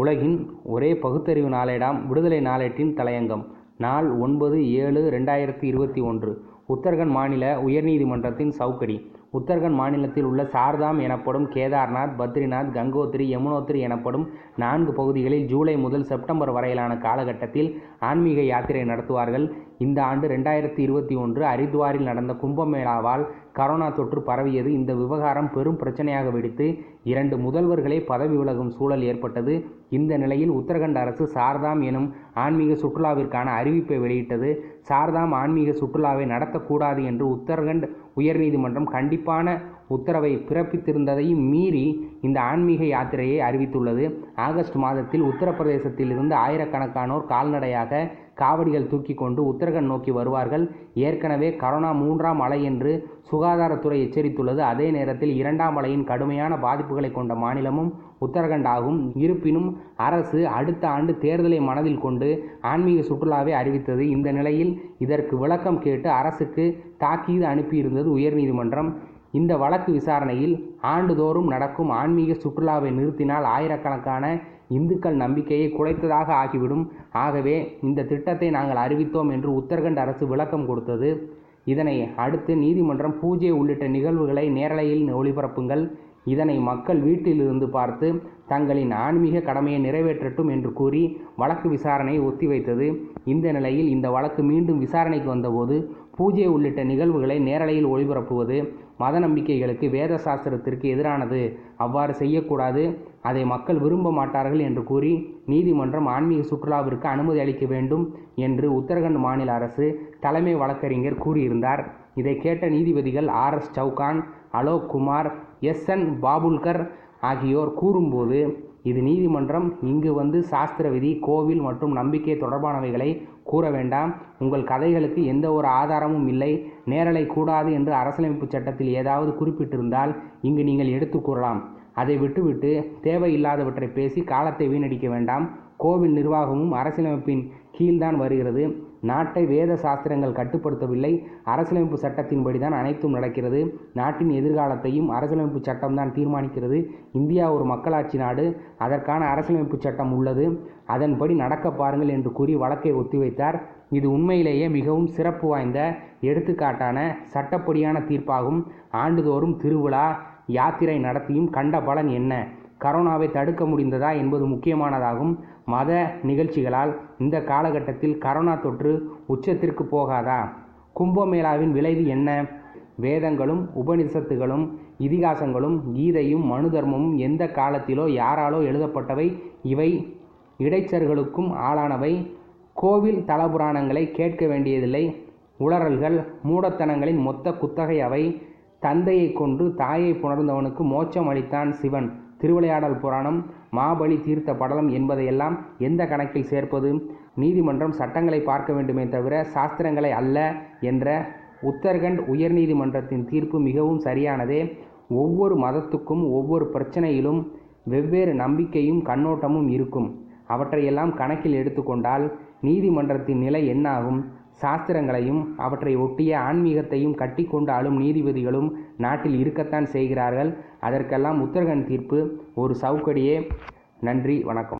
உலகின் ஒரே பகுத்தறிவு நாளேடாம் விடுதலை நாளேட்டின் தலையங்கம். நாள் ஒன்பது ஏழு ரெண்டாயிரத்தி இருபத்தி ஒன்று. உத்தரகண்ட் மாநில உயர்நீதிமன்றத்தின் சவுக்கடி. உத்தரகண்ட் மாநிலத்தில் உள்ள சார்தாம் எனப்படும் கேதார்நாத் பத்ரிநாத் கங்கோத்ரி யமுனோத்ரி எனப்படும் நான்கு பகுதிகளில் ஜூலை முதல் செப்டம்பர் வரையிலான காலகட்டத்தில் ஆன்மீக யாத்திரை நடத்துவார்கள். இந்த ஆண்டு ரெண்டாயிரத்தி இருபத்தி ஒன்று ஹரித்வாரில் நடந்த கும்பமேளாவால் கரோனா தொற்று பரவியது. இந்த விவகாரம் பெரும் பிரச்சனையாக வெடித்து இரண்டு முதல்வர்களே பதவி விலகும் சூழல் ஏற்பட்டது. இந்த நிலையில் உத்தரகண்ட் அரசு சார்தாம் எனும் ஆன்மீக சுற்றுலாவிற்கான அறிவிப்பை வெளியிட்டது. சார்தாம் ஆன்மீக சுற்றுலாவை நடத்தக்கூடாது என்று உத்தரகண்ட் உயர்நீதிமன்றம் கண்டிப்பான உத்தரவை பிறப்பித்திருந்ததையும் மீறி இந்த ஆன்மீக யாத்திரையை அறிவித்துள்ளது. ஆகஸ்ட் மாதத்தில் உத்தரப்பிரதேசத்தில் இருந்து ஆயிரக்கணக்கானோர் கால்நடையாக காவடிகள் தூக்கி கொண்டு உத்தரகண்ட் நோக்கி வருவார்கள். ஏற்கனவே கரோனா மூன்றாம் அலை என்று சுகாதாரத்துறை எச்சரித்துள்ளது. அதே நேரத்தில் இரண்டாம் அலையின் கடுமையான பாதிப்புகளை கொண்ட மாநிலமும் உத்தரகண்ட் ஆகும். இருப்பினும் அரசு அடுத்த ஆண்டு தேர்தலை மனதில் கொண்டு ஆன்மீக சுற்றுலாவை அறிவித்தது. இந்த நிலையில் இதற்கு விளக்கம் கேட்டு அரசுக்கு தாக்கீது அனுப்பியிருந்தது உயர்நீதிமன்றம். இந்த வழக்கு விசாரணையில் ஆண்டுதோறும் நடக்கும் ஆன்மீக சுற்றுலாவை நிறுத்தினால் ஆயிரக்கணக்கான இந்துக்கள் நம்பிக்கையை குலைத்ததாக ஆகிவிடும். ஆகவே இந்த திட்டத்தை நாங்கள் அறிவித்தோம் என்று உத்தரகண்ட் அரசு விளக்கம் கொடுத்தது. இதனை அடுத்து நீதிமன்றம் பூஜை உள்ளிட்ட நிகழ்வுகளை நேரலையில் ஒளிபரப்புங்கள். இதனை மக்கள் வீட்டிலிருந்து பார்த்து தங்களின் ஆன்மீக கடமையை நிறைவேற்றட்டும் என்று கூறி வழக்கு விசாரணையை ஒத்திவைத்தது. இந்த நிலையில் இந்த வழக்கு மீண்டும் விசாரணைக்கு வந்தபோது பூஜை உள்ளிட்ட நிகழ்வுகளை நேரலையில் ஒளிபரப்புவது மத நம்பிக்கைகளுக்கு வேத சாஸ்திரத்திற்கு எதிரானது. அவ்வாறு செய்யக்கூடாது. அதை மக்கள் விரும்ப மாட்டார்கள் என்று கூறி நீதிமன்றம் ஆன்மீக சுற்றுலாவிற்கு அனுமதி அளிக்க வேண்டும் என்று உத்தரகண்ட் மாநில அரசு தலைமை வழக்கறிஞர் கூறியிருந்தார். இதை கேட்ட நீதிபதிகள் R S Chauhan Alok Kumar S N Babulkar ஆகியோர் கூறும்போது இது நீதிமன்றம் இங்கு வந்து சாஸ்திர விதி கோவில் மற்றும் நம்பிக்கை தொடர்பானவைகளை கூற வேண்டாம். உங்கள் கதைகளுக்கு எந்த ஒரு ஆதாரமும் இல்லை. நேரலை கூடாது என்று அரசியலமைப்பு சட்டத்தில் ஏதாவது குறிப்பிட்டிருந்தால் இங்கு நீங்கள் எடுத்து கூறலாம். அதை விட்டுவிட்டு தேவையில்லாதவற்றை பேசி காலத்தை வீணடிக்க வேண்டாம். கோவில் நிர்வாகமும் அரசியலமைப்பின் கீழ்தான் வருகிறது. நாட்டை வேத சாஸ்திரங்கள் கட்டுப்படுத்தவில்லை. அரசியலமைப்பு சட்டத்தின்படி தான் அனைத்தும் நடக்கிறது. நாட்டின் எதிர்காலத்தையும் அரசியலமைப்பு சட்டம் தான் தீர்மானிக்கிறது. இந்தியா ஒரு மக்களாட்சி நாடு. அதற்கான அரசியலமைப்பு சட்டம் உள்ளது. அதன்படி நடக்க பாருங்கள் என்று கூறி வழக்கை ஒத்திவைத்தார். இது உண்மையிலேயே மிகவும் சிறப்பு வாய்ந்த எடுத்துக்காட்டான சட்டப்படியான தீர்ப்பாகும். ஆண்டுதோறும் திருவிழா யாத்திரை நடத்தியும் கண்ட பலன் என்ன? கரோனாவை தடுக்க முடிந்ததா என்பது முக்கியமானதாகும். மத நிகழ்ச்சிகளால் இந்த காலகட்டத்தில் கரோனா தொற்று உச்சத்திற்கு போகாதா? கும்பமேளாவின் விளைவு என்ன? வேதங்களும் உபனிஷத்துகளும் இதிகாசங்களும் கீதையும் மனு தர்மமும் எந்த காலத்திலோ யாராலோ எழுதப்பட்டவை. இவை இடைச்சர்களுக்கும் ஆளானவை. கோவில் தலபுராணங்களை கேட்க வேண்டியதில்லை. உளறல்கள் மூடத்தனங்களின் மொத்த குத்தகை அவை. தந்தையை கொன்று தாயை புணர்ந்தவனுக்கு மோட்சம் அளித்தான் சிவன். திருவிளையாடல் புராணம் மாபலி தீர்த்த படலம் என்பதையெல்லாம் எந்த கணக்கில் சேர்ப்பது? நீதிமன்றம் சட்டங்களை பார்க்க வேண்டுமே தவிர சாஸ்திரங்களை அல்ல என்ற உத்தரகண்ட் உயர்நீதிமன்றத்தின் தீர்ப்பு மிகவும் சரியானதே. ஒவ்வொரு மதத்துக்கும் ஒவ்வொரு பிரச்சனையிலும் வெவ்வேறு நம்பிக்கையும் கண்ணோட்டமும் இருக்கும். அவற்றையெல்லாம் கணக்கில் எடுத்துக்கொண்டால் நீதிமன்றத்தின் நிலை என்னாகும்? சாஸ்திரங்களையும் அவற்றை ஒட்டிய ஆன்மீகத்தையும் கட்டிக்கொண்டு ஆளும் நீதிபதிகளும் நாட்டில் இருக்கத்தான் செய்கிறார்கள். அதற்கெல்லாம் உத்தரகண்ட் தீர்ப்பு. ஒரு சவுக்கடியே. நன்றி வணக்கம்.